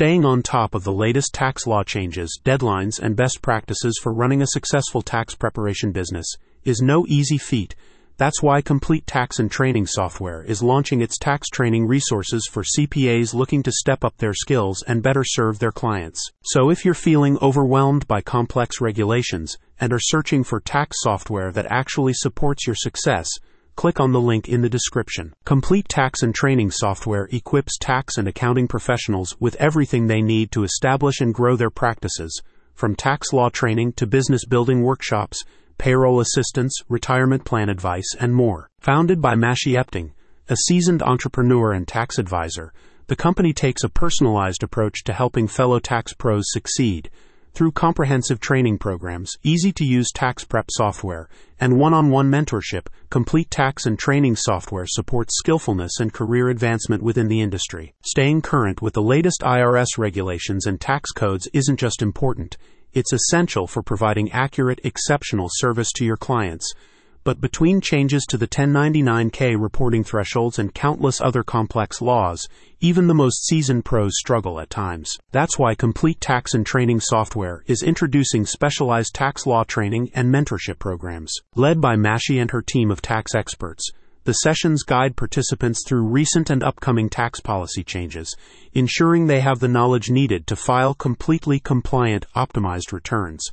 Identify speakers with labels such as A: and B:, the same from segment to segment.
A: Staying on top of the latest tax law changes, deadlines, and best practices for running a successful tax preparation business is no easy feat. That's why Complete Tax and Training Software is launching its tax training resources for CPAs looking to step up their skills and better serve their clients. So if you're feeling overwhelmed by complex regulations and are searching for tax software that actually supports your success, click on the link in the description. Complete Tax and Training Software equips tax and accounting professionals with everything they need to establish and grow their practices, from tax law training to business building workshops payroll assistance, retirement plan advice, and more. Founded by Mashi Epting, a seasoned entrepreneur and tax advisor, the company takes a personalized approach to helping fellow tax pros succeed through comprehensive training programs, easy to use tax prep software, and one on one mentorship. Complete tax and training software supports skillfulness and career advancement within the industry. Staying current with the latest IRS regulations and tax codes isn't just important, it's essential for providing accurate, exceptional service to your clients. But between changes to the 1099K reporting thresholds and countless other complex laws, even the most seasoned pros struggle at times. That's why Complete Tax and Training Software is introducing specialized tax law training and mentorship programs. Led by Mashi and her team of tax experts, the sessions guide participants through recent and upcoming tax policy changes, ensuring they have the knowledge needed to file completely compliant, optimized returns.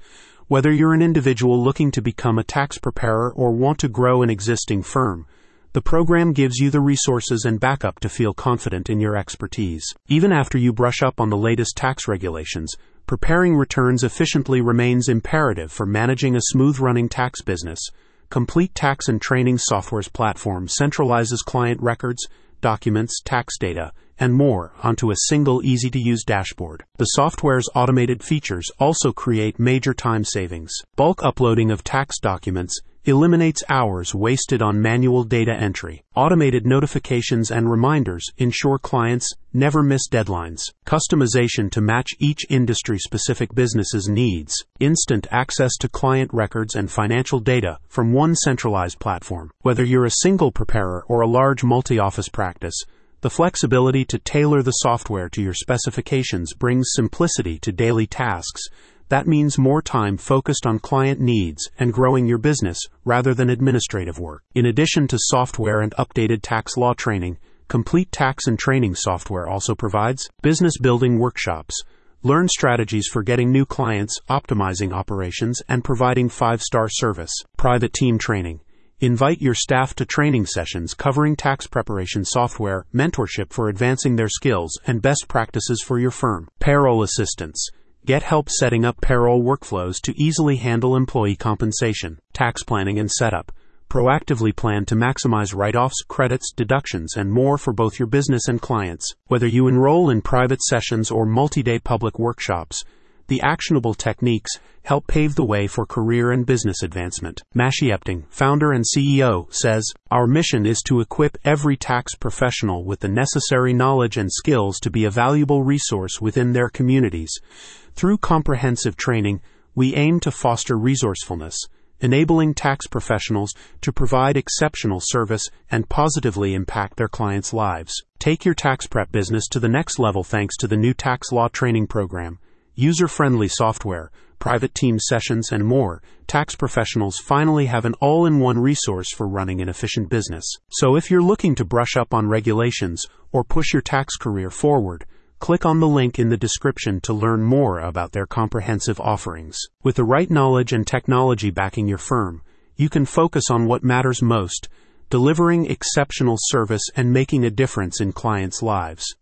A: Whether you're an individual looking to become a tax preparer or want to grow an existing firm, the program gives you the resources and backup to feel confident in your expertise. Even after you brush up on the latest tax regulations, preparing returns efficiently remains imperative for managing a smooth running tax business. Complete Tax and Training Software's platform centralizes client records, documents, tax data, and more onto a single easy to use dashboard. The software's automated features also create major time savings. Bulk uploading of tax documents eliminates hours wasted on manual data entry. Automated notifications and reminders ensure clients never miss deadlines. Customization to match each industry specific business's needs. Instant access to client records and financial data from one centralized platform. Whether you're a single preparer or a large multi office practice, the flexibility to tailor the software to your specifications brings simplicity to daily tasks that means more time focused on client needs and growing your business rather than administrative work. In addition to software and updated tax law training, Complete Tax and Training software also provides business building workshops. Learn strategies for getting new clients, optimizing operations, and providing five star service. Private team training. Invite your staff to training sessions covering tax preparation software, mentorship for advancing their skills, and best practices for your firm. Payroll assistance. Get help setting up payroll workflows to easily handle employee compensation, tax planning, and setup. Proactively plan to maximize write offs, credits, deductions, and more for both your business and clients. Whether you enroll in private sessions or multi day public workshops, the actionable techniques help pave the way for career and business advancement. Mashi Epting, founder and CEO, says, Our mission is to equip every tax professional with the necessary knowledge and skills to be a valuable resource within their communities. Through comprehensive training, we aim to foster resourcefulness, enabling tax professionals to provide exceptional service and positively impact their clients' lives. Take your tax prep business to the next level thanks to the new tax law training program user friendly software, private team sessions, and more, tax professionals finally have an all in one resource for running an efficient business. So if you're looking to brush up on regulations or push your tax career forward, click on the link in the description to learn more about their comprehensive offerings. With the right knowledge and technology backing your firm, you can focus on what matters most delivering exceptional service and making a difference in clients' lives.